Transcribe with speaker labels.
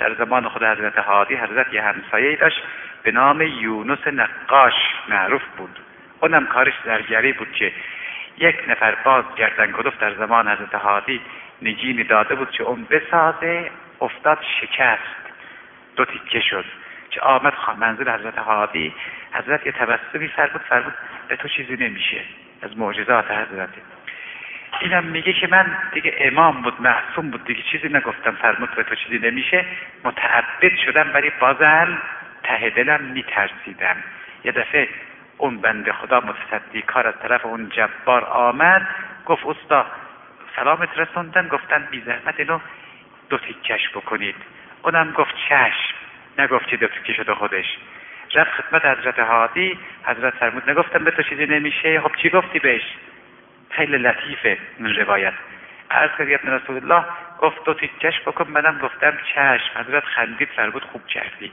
Speaker 1: در زمان خود حضرت هادی حضرت یه همسایه داشت به نام یونس نقاش معروف بود. اونم کارش درگری بود که یک نفر باز گردن کلوف در زمان حضرت هادی نگینی داده بود که اون بسازه افتاد شکست دو تیکه شد که آمد منزل حضرت هادی. حضرت یه تبسمی فرمود فرمود به تو چیزی نمیشه از معجزات حضرت. اینم میگه که من دیگه امام بود معصوم بود دیگه چیزی نگفتم فرمود به تو چیزی نمیشه. متعبد شدم ولی بازم ته دلم میترسیدم. یه دفعه اون بنده خدا متصدی کار از طرف اون جبار آمد گفت استا سلامت رسوندن؟ گفتن بی زحمت اینو دو تیکش بکنید. اونم گفت چشم. نگفت که دو تیکه شده خودش. رفت خدمت حضرت هادی حضرت فرمود نگفتم به تو چیزی نمیشه. خب چی گفتی بهش؟ خیلی لطیفه این روایت. عرض کردی رسول الله گفت دو تیکش بکن منم گفتم چشم. حضرت خندید فرمود خوب کردی